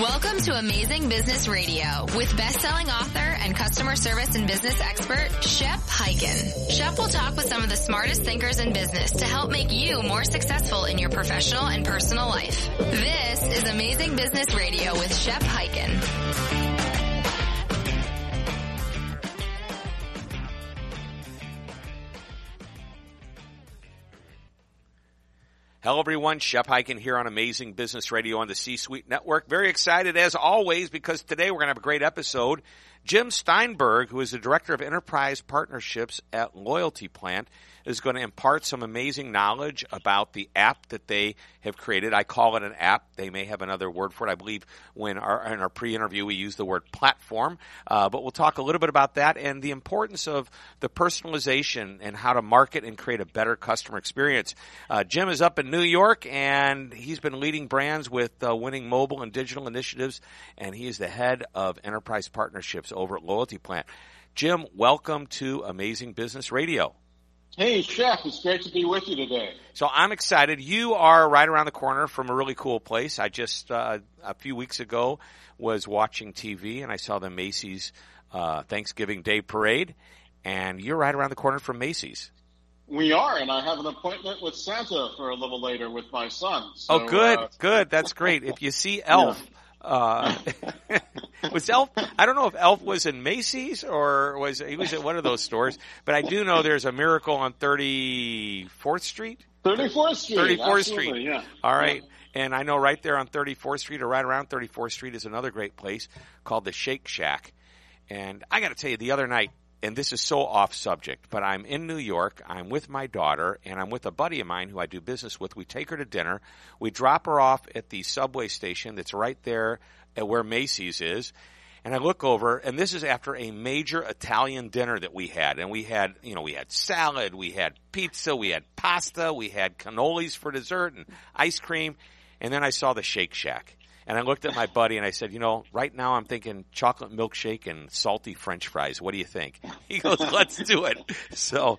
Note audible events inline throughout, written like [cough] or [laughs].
Welcome to Amazing Business Radio with best-selling author and customer service and business expert Shep Hyken. Shep will talk with some of the smartest thinkers in business to help make you more successful in your professional and personal life. This is Amazing Business Radio with Shep Hyken. Hello, everyone. Shep Hyken here on Amazing Business Radio on the C-Suite Network. Very excited as always because today we're going to have a great episode. Jim Steinberg, who is the Director of Enterprise Partnerships at Loyalty Plant, is going to impart some amazing knowledge about the app that they have created. I call it an app. They may have another word for it. I believe when our, in our pre-interview we used the word platform, uh, but we'll talk a little bit about that and the importance of the personalization and how to market and create a better customer experience. Uh, Jim is up in New York and he's been leading brands with uh, winning mobile and digital initiatives, and he is the head of enterprise partnerships over at Loyalty Plant. Jim, welcome to Amazing Business Radio. Hey, Shep, it's great to be with you today. So I'm excited. You are right around the corner from a really cool place. I just, uh, a few weeks ago, was watching TV and I saw the Macy's uh, Thanksgiving Day Parade, and you're right around the corner from Macy's. We are, and I have an appointment with Santa for a little later with my son. So, oh, good, uh, good. That's great. If you see [laughs] Elf, yeah. Uh, [laughs] was Elf? I don't know if Elf was in Macy's or was he was at one of those stores, but I do know there's a Miracle on 34th Street. 34th Street. 34th Street. Yeah. All right. Yeah. And I know right there on 34th Street or right around 34th Street is another great place called the Shake Shack. And I got to tell you, the other night and this is so off subject, but I'm in New York. I'm with my daughter, and I'm with a buddy of mine who I do business with. We take her to dinner. We drop her off at the subway station that's right there at where Macy's is. And I look over, and this is after a major Italian dinner that we had. And we had, you know, we had salad, we had pizza, we had pasta, we had cannolis for dessert and ice cream. And then I saw the Shake Shack. And I looked at my buddy and I said, you know, right now I'm thinking chocolate milkshake and salty French fries. What do you think? [laughs] He goes, let's do it. [laughs] So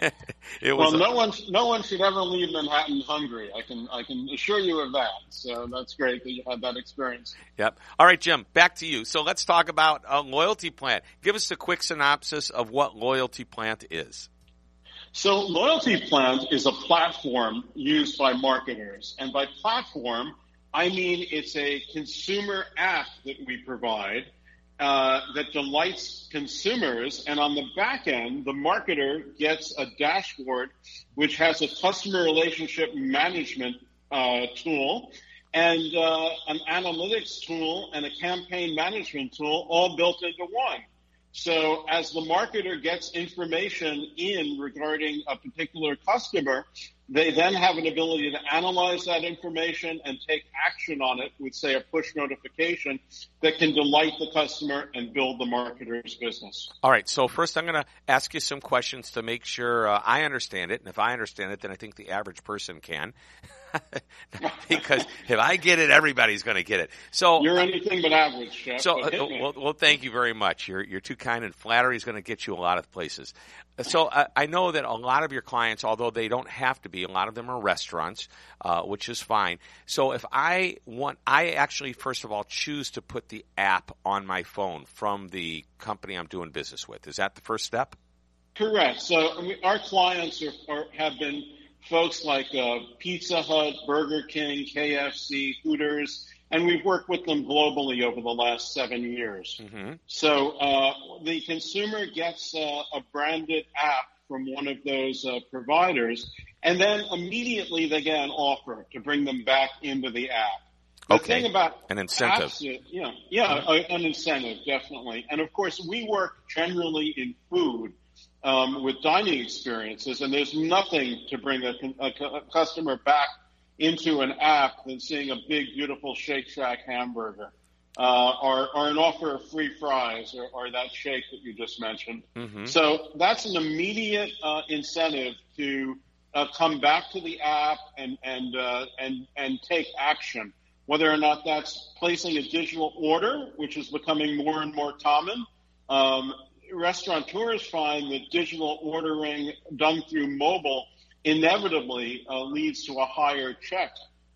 [laughs] it was. Well, no one, no one should ever leave Manhattan hungry. I can, I can assure you of that. So that's great that you had that experience. Yep. All right, Jim, back to you. So let's talk about a loyalty plant. Give us a quick synopsis of what loyalty plant is. So Loyalty Plant is a platform used by marketers. And by platform, I mean, it's a consumer app that we provide uh, that delights consumers. And on the back end, the marketer gets a dashboard which has a customer relationship management uh, tool and uh, an analytics tool and a campaign management tool all built into one. So as the marketer gets information in regarding a particular customer, they then have an ability to analyze that information and take action on it with, say, a push notification that can delight the customer and build the marketer's business. All right. So first, I'm going to ask you some questions to make sure uh, I understand it. And if I understand it, then I think the average person can. [laughs] because if I get it, everybody's going to get it. So you're anything but average, Shep. So, uh, well, well, thank you very much. You're you're too kind, and flattery is going to get you a lot of places. So uh, I know that a lot of your clients, although they don't have to be, a lot of them are restaurants, uh, which is fine. So if I want, I actually first of all choose to put the app on my phone from the company I'm doing business with. Is that the first step? Correct. So I mean, our clients are, are, have been folks like uh, Pizza Hut, Burger King, KFC, Hooters, and we've worked with them globally over the last seven years. Mm-hmm. So uh, the consumer gets uh, a branded app from one of those uh, providers, and then immediately they get an offer to bring them back into the app. The okay. thing about an incentive, apps, yeah, yeah, mm-hmm. an incentive definitely, and of course we work generally in food um, with dining experiences, and there's nothing to bring a, a, a, customer back into an app than seeing a big, beautiful Shake Shack hamburger. Uh, or, or, an offer of free fries or, or, that shake that you just mentioned. Mm-hmm. So that's an immediate uh, incentive to uh, come back to the app and and uh, and and take action. Whether or not that's placing a digital order, which is becoming more and more common, um, restaurateurs find that digital ordering done through mobile inevitably uh, leads to a higher check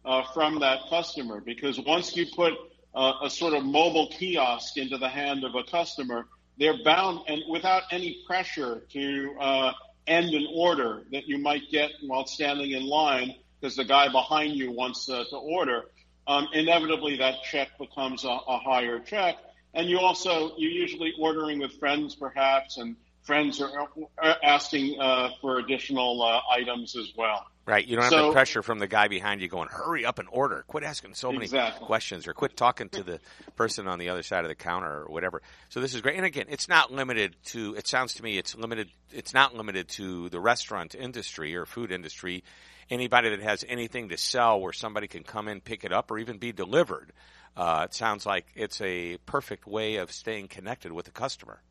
uh, from that customer because once you put uh, a sort of mobile kiosk into the hand of a customer, they're bound and without any pressure to end an order that you might get while standing in line because the guy behind you wants uh, to order. Um, inevitably, that check becomes a, a higher check, and you also you're usually ordering with friends perhaps, and friends are, are asking uh, for additional uh, items as well. Right. You don't have so, the pressure from the guy behind you going, hurry up and order. Quit asking so many exactly. questions or quit talking to the person on the other side of the counter or whatever. So this is great. And again, it's not limited to, it sounds to me it's limited, it's not limited to the restaurant industry or food industry. Anybody that has anything to sell where somebody can come in, pick it up or even be delivered. Uh, it sounds like it's a perfect way of staying connected with the customer.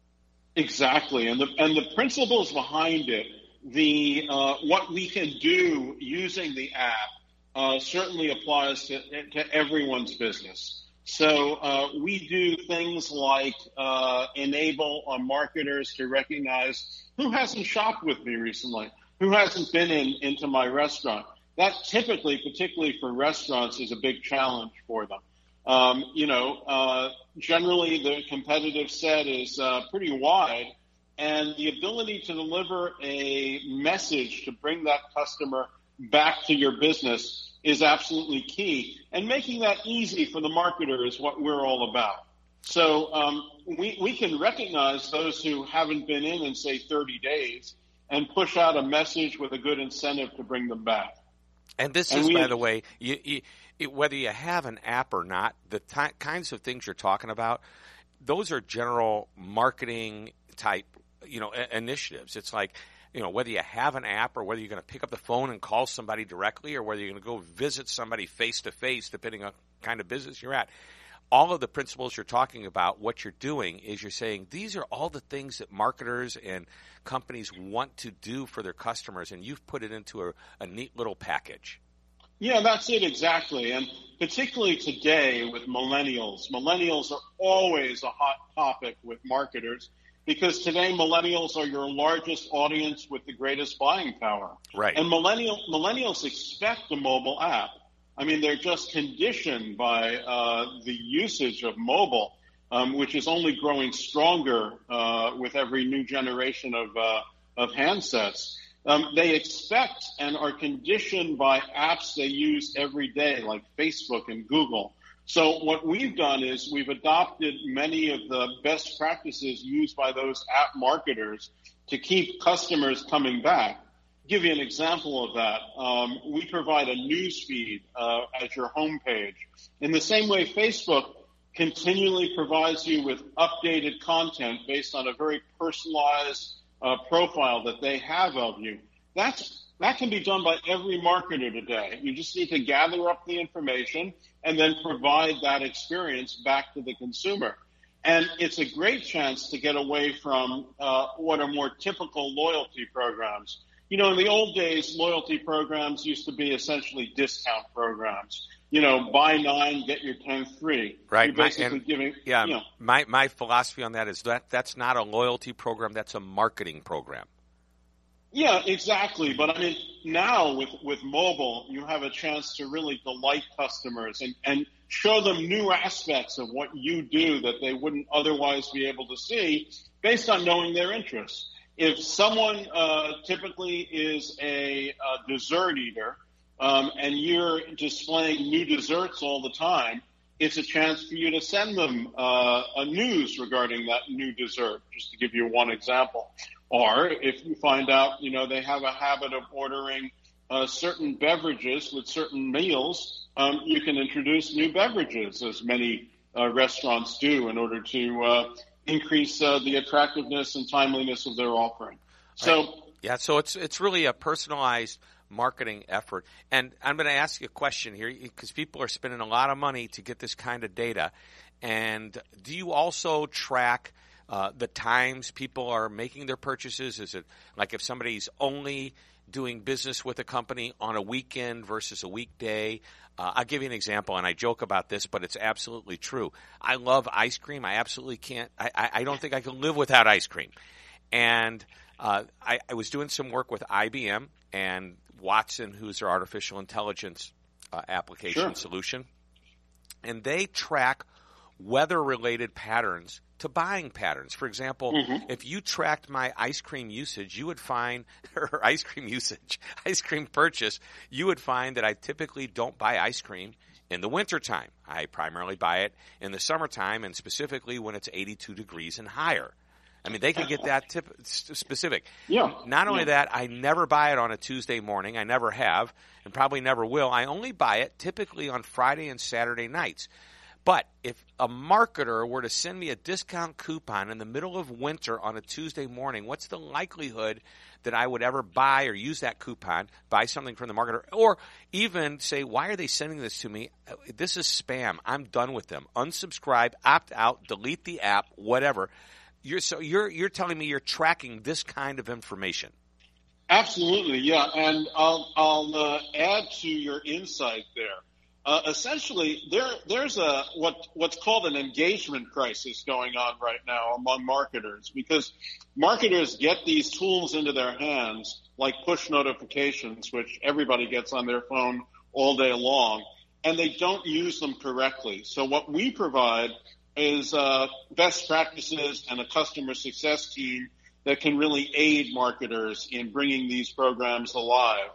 Exactly. And the, and the principles behind it the uh, what we can do using the app uh, certainly applies to, to everyone's business. So uh, we do things like uh, enable our marketers to recognize who hasn't shopped with me recently, who hasn't been in into my restaurant. That typically, particularly for restaurants, is a big challenge for them. Um, you know, uh, generally the competitive set is uh, pretty wide, and the ability to deliver a message to bring that customer back to your business is absolutely key. And making that easy for the marketer is what we're all about. So um, we, we can recognize those who haven't been in in, say, 30 days and push out a message with a good incentive to bring them back. And this and is, we, by the way, you, you, it, whether you have an app or not, the kinds of things you're talking about, those are general marketing type you know initiatives. It's like you know whether you have an app or whether you're going to pick up the phone and call somebody directly or whether you're going to go visit somebody face to face, depending on kind of business you're at. All of the principles you're talking about, what you're doing is you're saying these are all the things that marketers and companies want to do for their customers, and you've put it into a, a neat little package. Yeah, that's it exactly. And particularly today with millennials, millennials are always a hot topic with marketers because today millennials are your largest audience with the greatest buying power. Right. And millennial, millennials expect a mobile app. I mean, they're just conditioned by uh, the usage of mobile, um, which is only growing stronger uh, with every new generation of, uh, of handsets. Um, they expect and are conditioned by apps they use every day, like Facebook and Google. So what we've done is we've adopted many of the best practices used by those app marketers to keep customers coming back. give you an example of that. Um, we provide a news feed uh, as your homepage. In the same way, Facebook continually provides you with updated content based on a very personalized uh, profile that they have of you. That's that can be done by every marketer today. You just need to gather up the information and then provide that experience back to the consumer. And it's a great chance to get away from uh, what are more typical loyalty programs. You know, in the old days, loyalty programs used to be essentially discount programs. You know, buy nine, get your ten free. Right. You're basically my, giving. Yeah. You know, my my philosophy on that is that that's not a loyalty program. That's a marketing program. Yeah, exactly. But I mean, now with, with mobile, you have a chance to really delight customers and, and show them new aspects of what you do that they wouldn't otherwise be able to see based on knowing their interests. If someone uh, typically is a, a dessert eater um, and you're displaying new desserts all the time, it's a chance for you to send them uh, a news regarding that new dessert, just to give you one example. Or if you find out, you know, they have a habit of ordering uh, certain beverages with certain meals, um, you can introduce new beverages, as many uh, restaurants do, in order to uh, increase uh, the attractiveness and timeliness of their offering. So, right. yeah, so it's it's really a personalized marketing effort. And I'm going to ask you a question here because people are spending a lot of money to get this kind of data. And do you also track? uh, the times people are making their purchases? Is it like if somebody's only doing business with a company on a weekend versus a weekday? Uh, I'll give you an example, and I joke about this, but it's absolutely true. I love ice cream. I absolutely can't. I, I don't think I can live without ice cream. And uh, I, I, was doing some work with IBM and Watson, who's their artificial intelligence uh, application sure. solution. and they track weather related patterns to buying patterns. For example, mm-hmm. if you tracked my ice cream usage, you would find, [laughs] or ice cream usage, [laughs] ice cream purchase, you would find that I typically don't buy ice cream in the wintertime. I primarily buy it in the summertime and specifically when it's 82 degrees and higher. I mean, they can get that tip specific. Yeah. Not only yeah. that, I never buy it on a Tuesday morning. I never have, and probably never will. I only buy it typically on Friday and Saturday nights. But if a marketer were to send me a discount coupon in the middle of winter on a Tuesday morning, what's the likelihood that I would ever buy or use that coupon, buy something from the marketer, or even say, why are they sending this to me? This is spam. I'm done with them. Unsubscribe, opt out, delete the app, whatever. You're, so you're, you're telling me you're tracking this kind of information. Absolutely, yeah. And I'll, I'll uh, add to your insight there. Uh, essentially, there there's a what what's called an engagement crisis going on right now among marketers because marketers get these tools into their hands like push notifications, which everybody gets on their phone all day long, and they don't use them correctly. So what we provide is uh, best practices and a customer success team that can really aid marketers in bringing these programs alive.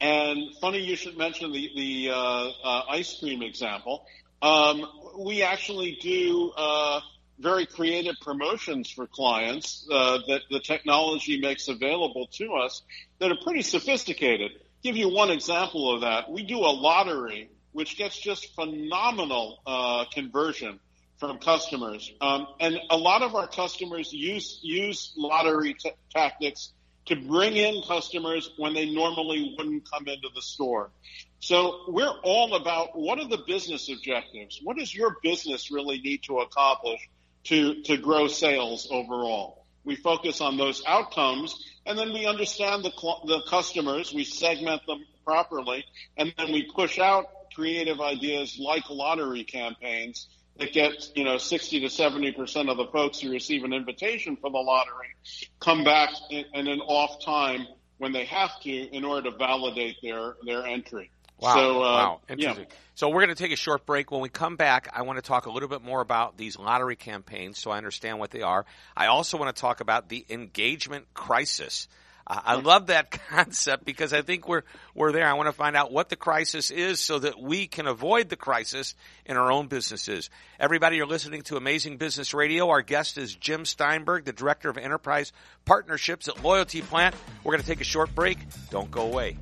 And funny you should mention the, the uh, uh, ice cream example. Um, we actually do uh, very creative promotions for clients uh, that the technology makes available to us that are pretty sophisticated. Give you one example of that. We do a lottery which gets just phenomenal uh, conversion from customers, um, and a lot of our customers use use lottery t- tactics to bring in customers when they normally wouldn't come into the store. So we're all about what are the business objectives? What does your business really need to accomplish to, to grow sales overall? We focus on those outcomes and then we understand the, the customers, we segment them properly, and then we push out creative ideas like lottery campaigns that get you know 60 to 70 percent of the folks who receive an invitation for the lottery come back in, in, an off time when they have to in order to validate their their entry. Wow! So, uh, wow! Interesting. Yeah. So we're going to take a short break. When we come back, I want to talk a little bit more about these lottery campaigns, so I understand what they are. I also want to talk about the engagement crisis. I love that [laughs] concept because I think we're we're there. I want to find out what the crisis is so that we can avoid the crisis in our own businesses. Everybody, you're listening to Amazing Business Radio. Our guest is Jim Steinberg, the Director of Enterprise Partnerships at Loyalty Plant. We're going to take a short break. Don't go away.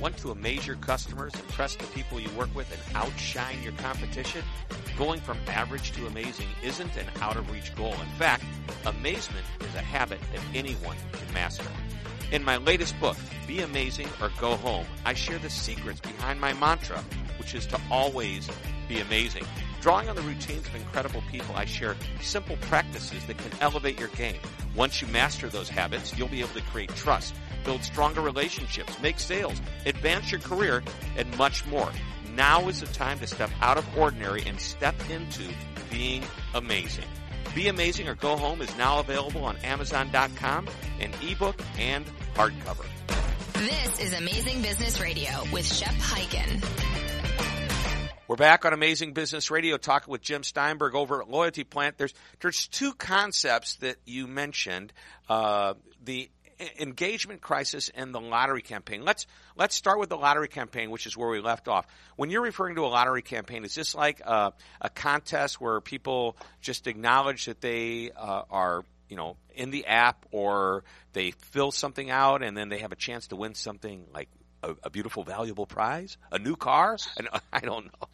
Want to amaze your customers, impress the people you work with, and outshine your competition? Going from average to amazing isn't an out of reach goal. In fact, amazement is a habit that anyone can master. In my latest book, Be Amazing or Go Home, I share the secrets behind my mantra, which is to always be amazing. Drawing on the routines of incredible people, I share simple practices that can elevate your game. Once you master those habits, you'll be able to create trust, build stronger relationships, make sales, advance your career, and much more. Now is the time to step out of ordinary and step into being amazing. Be Amazing or Go Home is now available on Amazon.com in ebook and hardcover. This is Amazing Business Radio with Shep Hyken. We're back on Amazing Business Radio talking with Jim Steinberg over at Loyalty Plant. There's there's two concepts that you mentioned. Uh, the engagement crisis and the lottery campaign. Let's let's start with the lottery campaign, which is where we left off. When you're referring to a lottery campaign, is this like a, a contest where people just acknowledge that they uh, are you know in the app, or they fill something out and then they have a chance to win something like a, a beautiful, valuable prize, a new car? And [laughs] I don't know.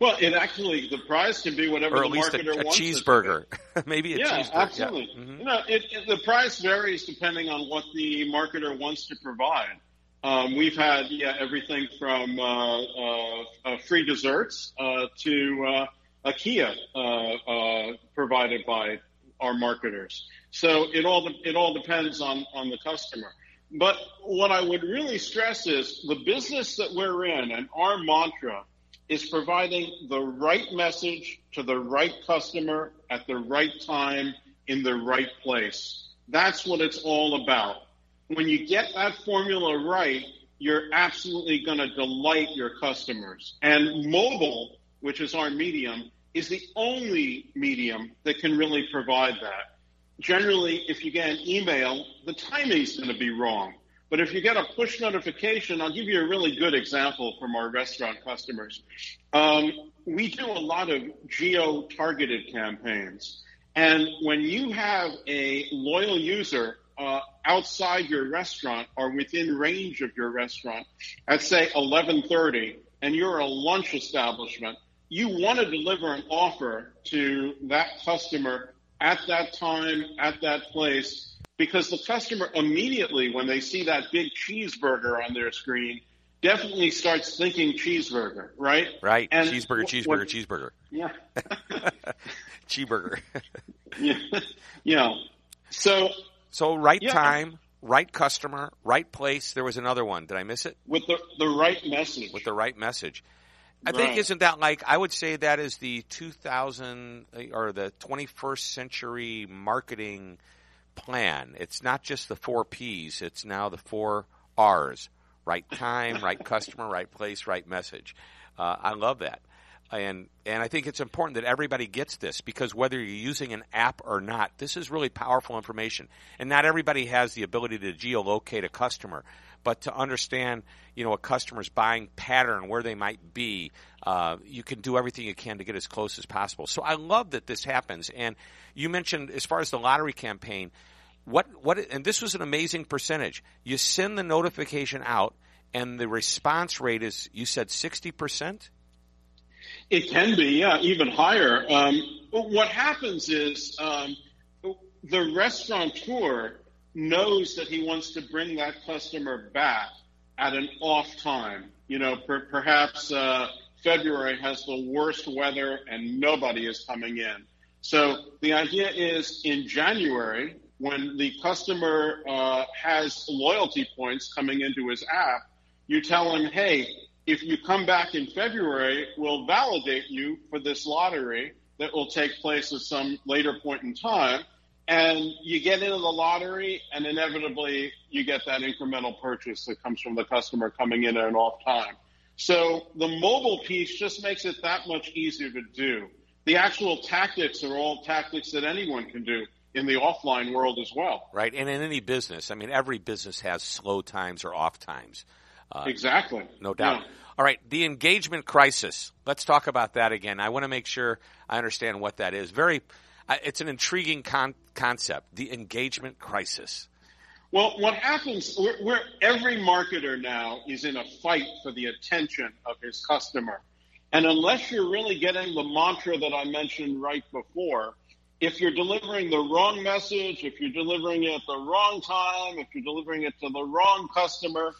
Well, it actually the prize can be whatever or at the least marketer a, a wants. cheeseburger, [laughs] maybe a yeah, cheeseburger. Absolutely. Yeah. Mm-hmm. You know, it, it, the price varies depending on what the marketer wants to provide. Um, we've had yeah everything from uh, uh, uh, free desserts uh, to uh, a Kia uh, provided by our marketers. So it all it all depends on on the customer. But what I would really stress is the business that we're in and our mantra is providing the right message to the right customer at the right time in the right place. That's what it's all about. When you get that formula right, you're absolutely going to delight your customers. And mobile which is our medium, is the only medium that can really provide that. Generally, if you get an email, the timing is going to be wrong. But if you get a push notification, I'll give you a really good example from our restaurant customers. Um, we do a lot of geo targeted campaigns. And when you have a loyal user uh, outside your restaurant or within range of your restaurant at say 11:30 and you're a lunch establishment, you want to deliver an offer to that customer at that time, at that place, because the customer immediately, when they see that big cheeseburger on their screen, definitely starts thinking cheeseburger, right? Right. And cheeseburger, cheeseburger, what, cheeseburger. [laughs] Yeah. [laughs] cheeseburger. [laughs] yeah. Yeah. So. So right yeah. time, right customer, right place. There was another one. Did I miss it? With the the right message. With the right message. I right. think isn't that like I would say that is the 2000 or the 21st century marketing plan. It's not just the four P's. It's now the four R's: right time, right customer, right place, right message. Uh, I love that and and I think it's important that everybody gets this because whether you're using an app or not, this is really powerful information. And not everybody has the ability to geolocate a customer, but to understand, you know, a customer's buying pattern, where they might be, uh, you can do everything you can to get as close as possible. So I love that this happens. And you mentioned as far as the lottery campaign, what what and this was an amazing percentage. You send the notification out, and the response rate is you said sixty percent. It can be, yeah, even higher. Um, what happens is um, the restaurateur knows that he wants to bring that customer back at an off time. You know, per, perhaps uh, February has the worst weather and nobody is coming in. So the idea is in January, when the customer uh, has loyalty points coming into his app, you tell him, hey, if you come back in February, we'll validate you for this lottery that will take place at some later point in time. And you get into the lottery, and inevitably you get that incremental purchase that comes from the customer coming in at an off time. So the mobile piece just makes it that much easier to do. The actual tactics are all tactics that anyone can do in the offline world as well. Right. And in any business, I mean, every business has slow times or off times. Uh, exactly. No doubt. Yeah. All right, the engagement crisis. Let's talk about that again. I want to make sure I understand what that is. Very, uh, it's an intriguing con- concept. The engagement crisis. Well, what happens? We're, we're, every marketer now is in a fight for the attention of his customer, and unless you're really getting the mantra that I mentioned right before, if you're delivering the wrong message, if you're delivering it at the wrong time, if you're delivering it to the wrong customer,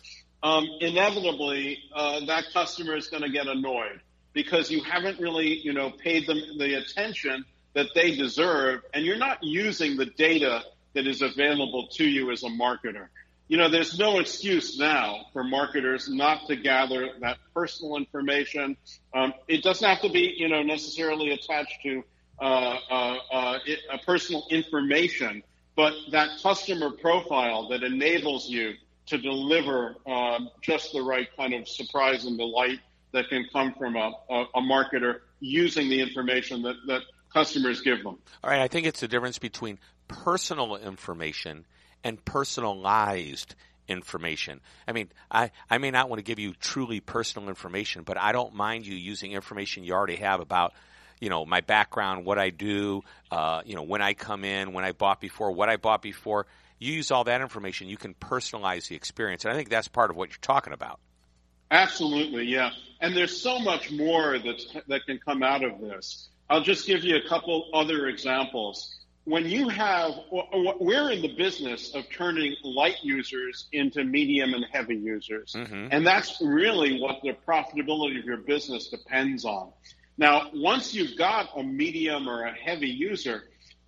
um, inevitably uh, that customer is going to get annoyed because you haven't really, you know, paid them the attention that they deserve, and you're not using the data that is available to you as a marketer. You know, there's no excuse now for marketers not to gather that personal information. Um, it doesn't have to be, you know, necessarily attached to uh, uh, uh, a personal information, but that customer profile that enables you to deliver um, just the right kind of surprise and delight that can come from a, a, a marketer using the information that, that customers give them. All right, I think it's the difference between personal information and personalized information. I mean, I, I may not want to give you truly personal information, but I don't mind you using information you already have about, you know, my background, what I do, uh, you know, when I come in, when I bought before, what I bought before you use all that information, you can personalize the experience. And I think that's part of what you're talking about. Absolutely, yeah. And there's so much more that's, that can come out of this. I'll just give you a couple other examples. When you have, we're in the business of turning light users into medium and heavy users. Mm-hmm. And that's really what the profitability of your business depends on. Now, once you've got a medium or a heavy user,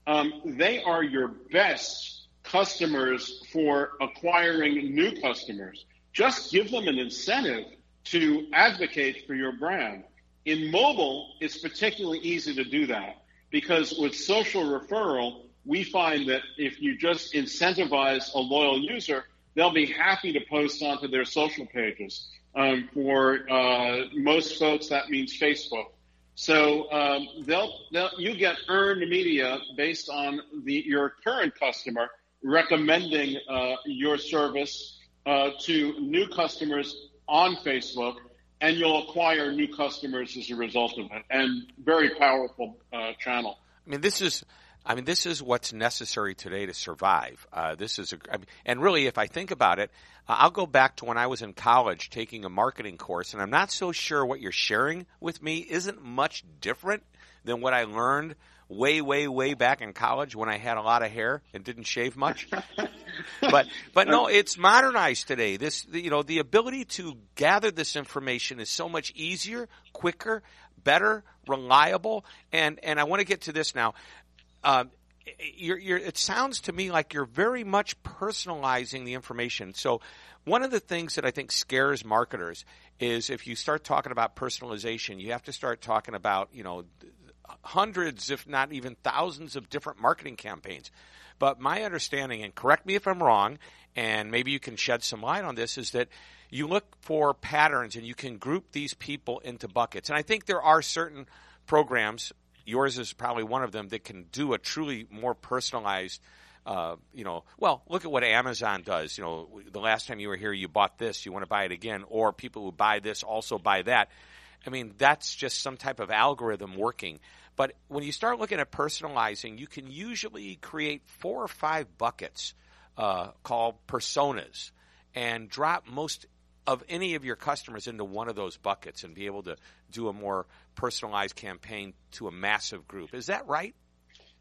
um, they are your best customers for acquiring new customers. Just give them an incentive to advocate for your brand. In mobile, it's particularly easy to do that because with social referral, we find that if you just incentivize a loyal user, they'll be happy to post onto their social pages. Um, for uh, most folks, that means Facebook. So um, they'll, they'll you get earned media based on the your current customer recommending uh, your service uh, to new customers on Facebook, and you'll acquire new customers as a result of it. And very powerful uh, channel. I mean, this is. I mean, this is what's necessary today to survive. Uh, this is, a, I mean, and really, if I think about it, uh, I'll go back to when I was in college taking a marketing course, and I'm not so sure what you're sharing with me isn't much different than what I learned way, way, way back in college when I had a lot of hair and didn't shave much. [laughs] but, but no, it's modernized today. This, you know, the ability to gather this information is so much easier, quicker, better, reliable, and and I want to get to this now. Um, you're, you're, it sounds to me like you're very much personalizing the information. So, one of the things that I think scares marketers is if you start talking about personalization, you have to start talking about, you know, hundreds, if not even thousands of different marketing campaigns. But my understanding, and correct me if I'm wrong, and maybe you can shed some light on this, is that you look for patterns and you can group these people into buckets. And I think there are certain programs, yours is probably one of them, that can do a truly more personalized uh, you know, well, look at what Amazon does. You know, the last time you were here, you bought this, you want to buy it again, or people who buy this also buy that. I mean, that's just some type of algorithm working. But when you start looking at personalizing, you can usually create four or five buckets uh, called personas and drop most of any of your customers into one of those buckets and be able to do a more personalized campaign to a massive group. Is that right?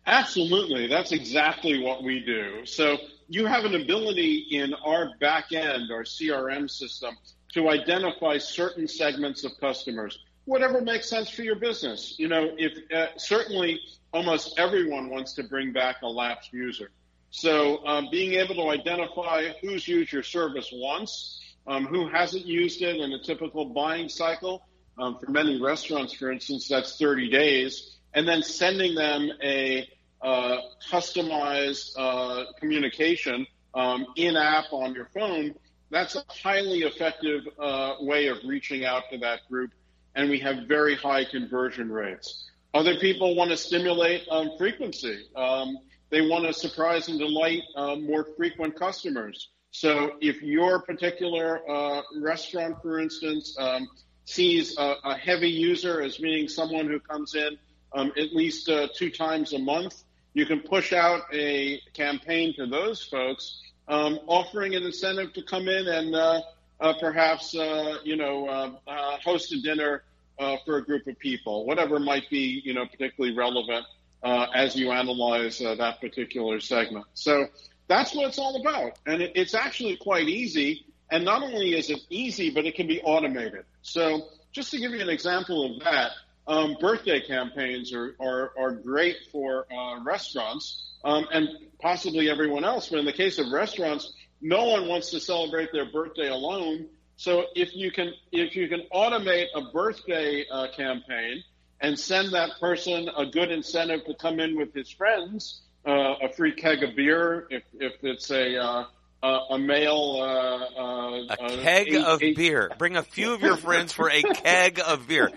Absolutely. That's exactly what we do. So you have an ability in our back end, our CRM system, to identify certain segments of customers whatever makes sense for your business. You know, if uh, certainly almost everyone wants to bring back a lapsed user. So um, being able to identify who's used your service once, um, who hasn't used it in a typical buying cycle. Um, for many restaurants, for instance, that's 30 days, and then sending them a uh, customized uh, communication um, in app on your phone. That's a highly effective uh, way of reaching out to that group and we have very high conversion rates. Other people want to stimulate um, frequency. Um, they want to surprise and delight uh, more frequent customers. So if your particular uh, restaurant, for instance, um, sees a, a, heavy user as meaning someone who comes in um, at least uh, two times a month, you can push out a campaign to those folks, um, offering an incentive to come in and uh, uh, perhaps uh, you know uh, uh, host a dinner uh, for a group of people, whatever might be you know particularly relevant uh, as you analyze that particular segment. So that's what it's all about, and it, it's actually quite easy. And not only is it easy, but it can be automated. So just to give you an example of that, um, birthday campaigns are, are, are great for restaurants um, and possibly everyone else. But in the case of restaurants, no one wants to celebrate their birthday alone. So if you can if you can automate a birthday uh, campaign and send that person a good incentive to come in with his friends, uh, a free keg of beer if if it's a uh, a male uh, uh, a uh, keg eight, of eight, beer. Bring a few of your friends for a [laughs] keg of beer.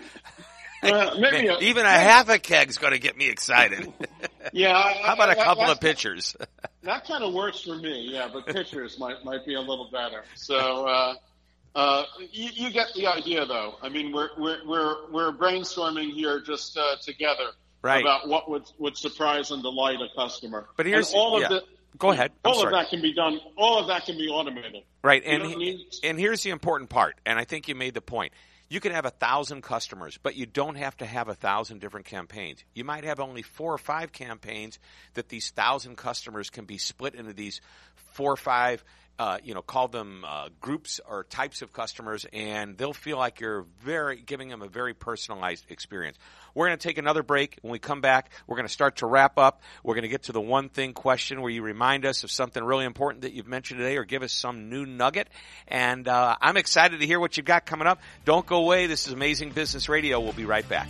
maybe a, even a half a keg's going to get me excited. Yeah. How about a couple of pitchers? [laughs] that kind of works for me, yeah. But pitchers might might be a little better. So [laughs] uh, uh, you, you, get the idea, though. I mean, we're we're we're, we're brainstorming here just uh, together right. about what would would surprise and delight a customer. But here's and all yeah. of the Go ahead. I'm all sorry. of that can be done. All of that can be automated. Right, and and here's the important part, and I think you made the point. You can have a thousand customers, but you don't have to have a thousand different campaigns. You might have only four or five campaigns that these thousand customers can be split into these four or five uh, you know, call them uh, groups or types of customers, and they'll feel like you're very giving them a very personalized experience. We're going to take another break. When we come back, we're going to start to wrap up. We're going to get to the one thing question where you remind us of something really important that you've mentioned today, or give us some new nugget. And uh, I'm excited to hear what you've got coming up. Don't go away. This is Amazing Business Radio. We'll be right back.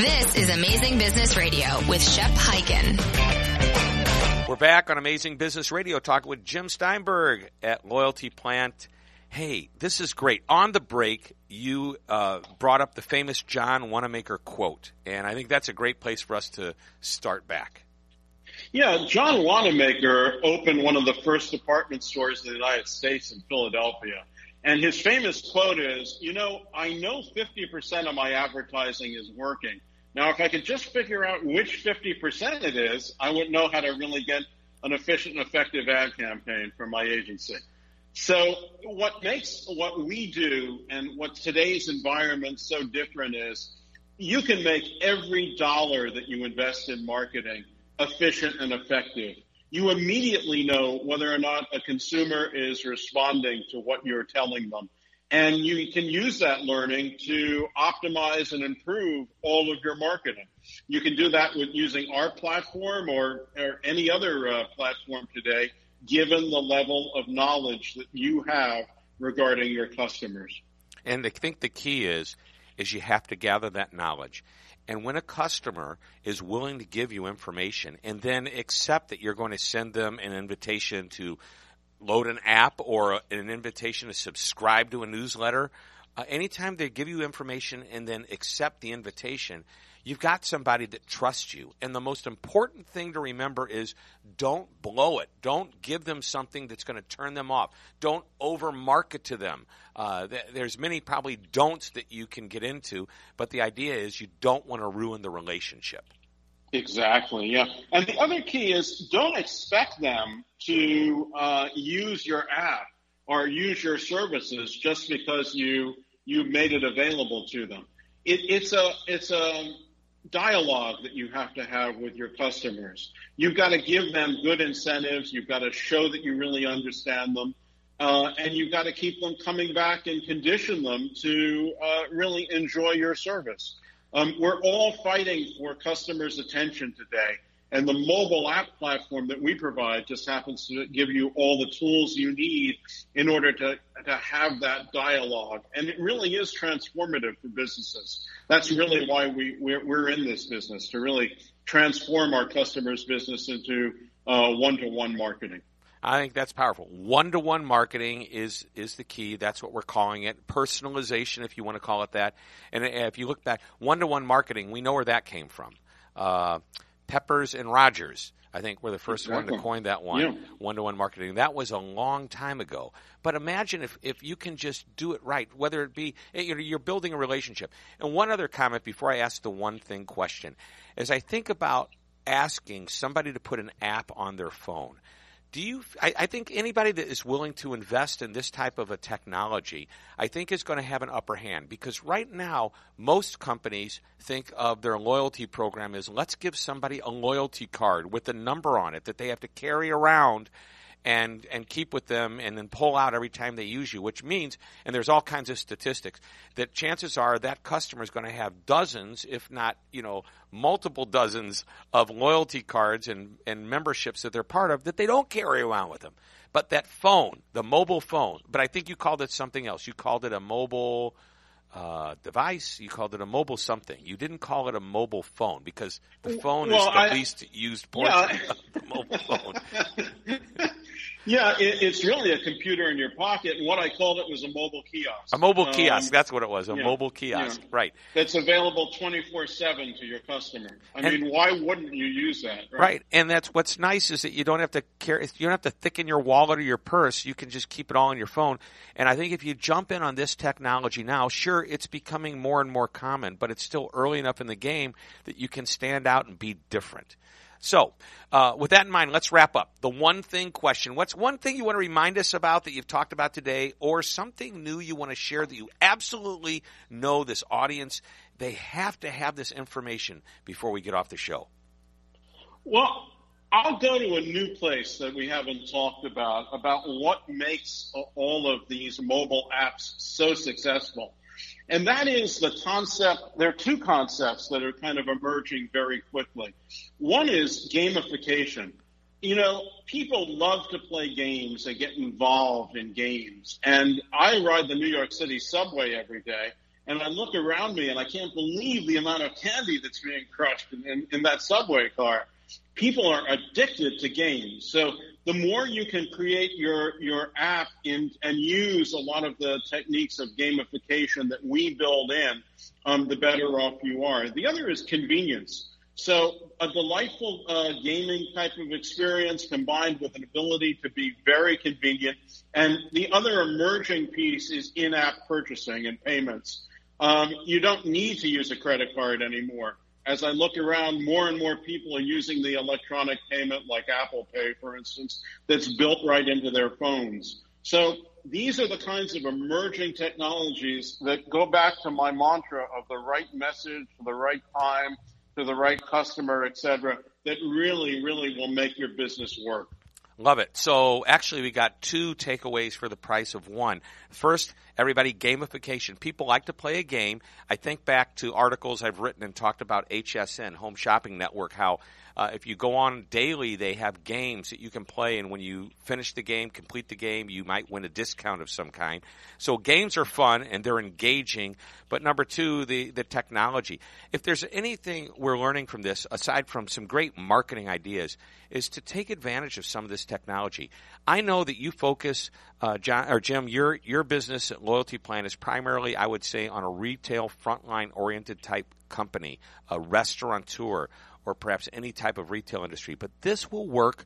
This is Amazing Business Radio with Shep Hyken. We're back on Amazing Business Radio talking with Jim Steinberg at Loyalty Plant. Hey, this is great. On the break, you uh, brought up the famous John Wanamaker quote, and I think that's a great place for us to start back. Yeah, John Wanamaker opened one of the first department stores in the United States in Philadelphia. And his famous quote is, you know, I know 50% of my advertising is working. Now, if I could just figure out which 50% it is, I would know how to really get an efficient and effective ad campaign for my agency. So what makes what we do and what today's environment so different is you can make every dollar that you invest in marketing efficient and effective you immediately know whether or not a consumer is responding to what you're telling them. And you can use that learning to optimize and improve all of your marketing. You can do that with using our platform or, or any other uh, platform today, given the level of knowledge that you have regarding your customers. And I think the key is, is you have to gather that knowledge. And when a customer is willing to give you information and then accept that you're going to send them an invitation to load an app or an invitation to subscribe to a newsletter, uh, anytime they give you information and then accept the invitation, You've got somebody that trusts you. And the most important thing to remember is don't blow it. Don't give them something that's going to turn them off. Don't over market to them. Uh, there's many probably don'ts that you can get into, but the idea is you don't want to ruin the relationship. Exactly, yeah. And the other key is don't expect them to uh, use your app or use your services just because you you made it available to them. It, it's a it's a dialogue that you have to have with your customers. You've got to give them good incentives. You've got to show that you really understand them. Uh, and you've got to keep them coming back and condition them to uh, really enjoy your service. Um, we're all fighting for customers' attention today. And the mobile app platform that we provide just happens to give you all the tools you need in order to, to have that dialogue. And it really is transformative for businesses. That's really why we, we're, we're in this business, to really transform our customers' business into one to one marketing. I think that's powerful. One to one marketing is is the key. That's what we're calling it. Personalization, if you want to call it that. And if you look back, one to one marketing, we know where that came from. Uh, Peppers and Rogers, I think, were the first exactly. one to coin that one, one to one marketing. That was a long time ago. But imagine if, if you can just do it right, whether it be eh, you're building a relationship. And one other comment before I ask the one thing question is I think about asking somebody to put an app on their phone do you I, I, think anybody that is willing to invest in this type of a technology i think is going to have an upper hand. Because right now most companies think of their loyalty program as let's give somebody a loyalty card with a number on it that they have to carry around and and keep with them and then pull out every time they use you, which means and there's all kinds of statistics that chances are that customer is going to have dozens, if not you know multiple dozens of loyalty cards and and memberships that they're part of that they don't carry around with them. But that phone, the mobile phone, but I think you called it something else. You called it a mobile uh, device. You called it a mobile something. You didn't call it a mobile phone because the phone well, is the I, least used portion yeah. of the mobile phone. [laughs] Yeah, it, it's really a computer in your pocket, and what I called it was a mobile kiosk. A mobile um, kiosk, that's what it was, a yeah, mobile kiosk, yeah. right. That's available 24-7 to your customer. I and, mean, why wouldn't you use that? Right? right, and that's what's nice is that you don't have to carry, you don't have to thicken your wallet or your purse, you can just keep it all on your phone. And I think if you jump in on this technology now, sure, it's becoming more and more common, but it's still early enough in the game that you can stand out and be different. So, uh, with that in mind, let's wrap up. The one thing question. What's one thing you want to remind us about that you've talked about today, or something new you want to share that you absolutely know this audience? They have to have this information before we get off the show. Well, I'll go to a new place that we haven't talked about, about what makes all of these mobile apps so successful. And that is the concept, there are two concepts that are kind of emerging very quickly. One is gamification. You know, people love to play games and get involved in games. And I ride the New York City subway every day and I look around me and I can't believe the amount of candy that's being crushed in, in, in that subway car people are addicted to games. So the more you can create your your app and use a lot of the techniques of gamification that we build in, um, the better off you are. The other is convenience. So a delightful uh, gaming type of experience combined with an ability to be very convenient. And the other emerging piece is in-app purchasing and payments. Um, you don't need to use a credit card anymore as I look around, more and more people are using the electronic payment like Apple Pay, for instance, that's built right into their phones. So these are the kinds of emerging technologies that go back to my mantra of the right message the right time to the right customer, et cetera, that really, really will make your business work. Love it. So actually, we got two takeaways for the price of one. First, everybody, gamification. People like to play a game. I think back to articles I've written and talked about HSN, Home Shopping Network, how uh, if you go on daily, they have games that you can play, and when you finish the game, complete the game, you might win a discount of some kind. So games are fun and they're engaging. But number two, the the technology. If there's anything we're learning from this, aside from some great marketing ideas, is to take advantage of some of this technology. I know that you focus, uh, John or Jim, your your business loyalty plan is primarily, I would say, on a retail frontline oriented type company, a restaurateur or perhaps any type of retail industry. But this will work.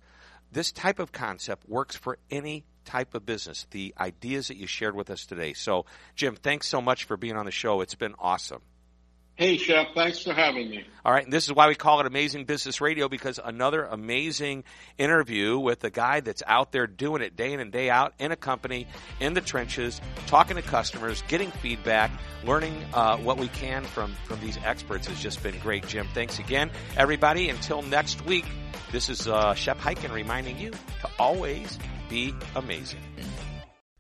This type of concept works for any type of business. The ideas that you shared with us today. So, Jim, thanks so much for being on the show. It's been awesome. Hey, Shep, thanks for having me. All right, and this is why we call it Amazing Business Radio because another amazing interview with a guy that's out there doing it day in and day out in a company, in the trenches, talking to customers, getting feedback, learning uh, what we can from, from these experts has just been great, Jim. Thanks again, everybody. Until next week, this is uh, Shep Hyken reminding you to always be amazing.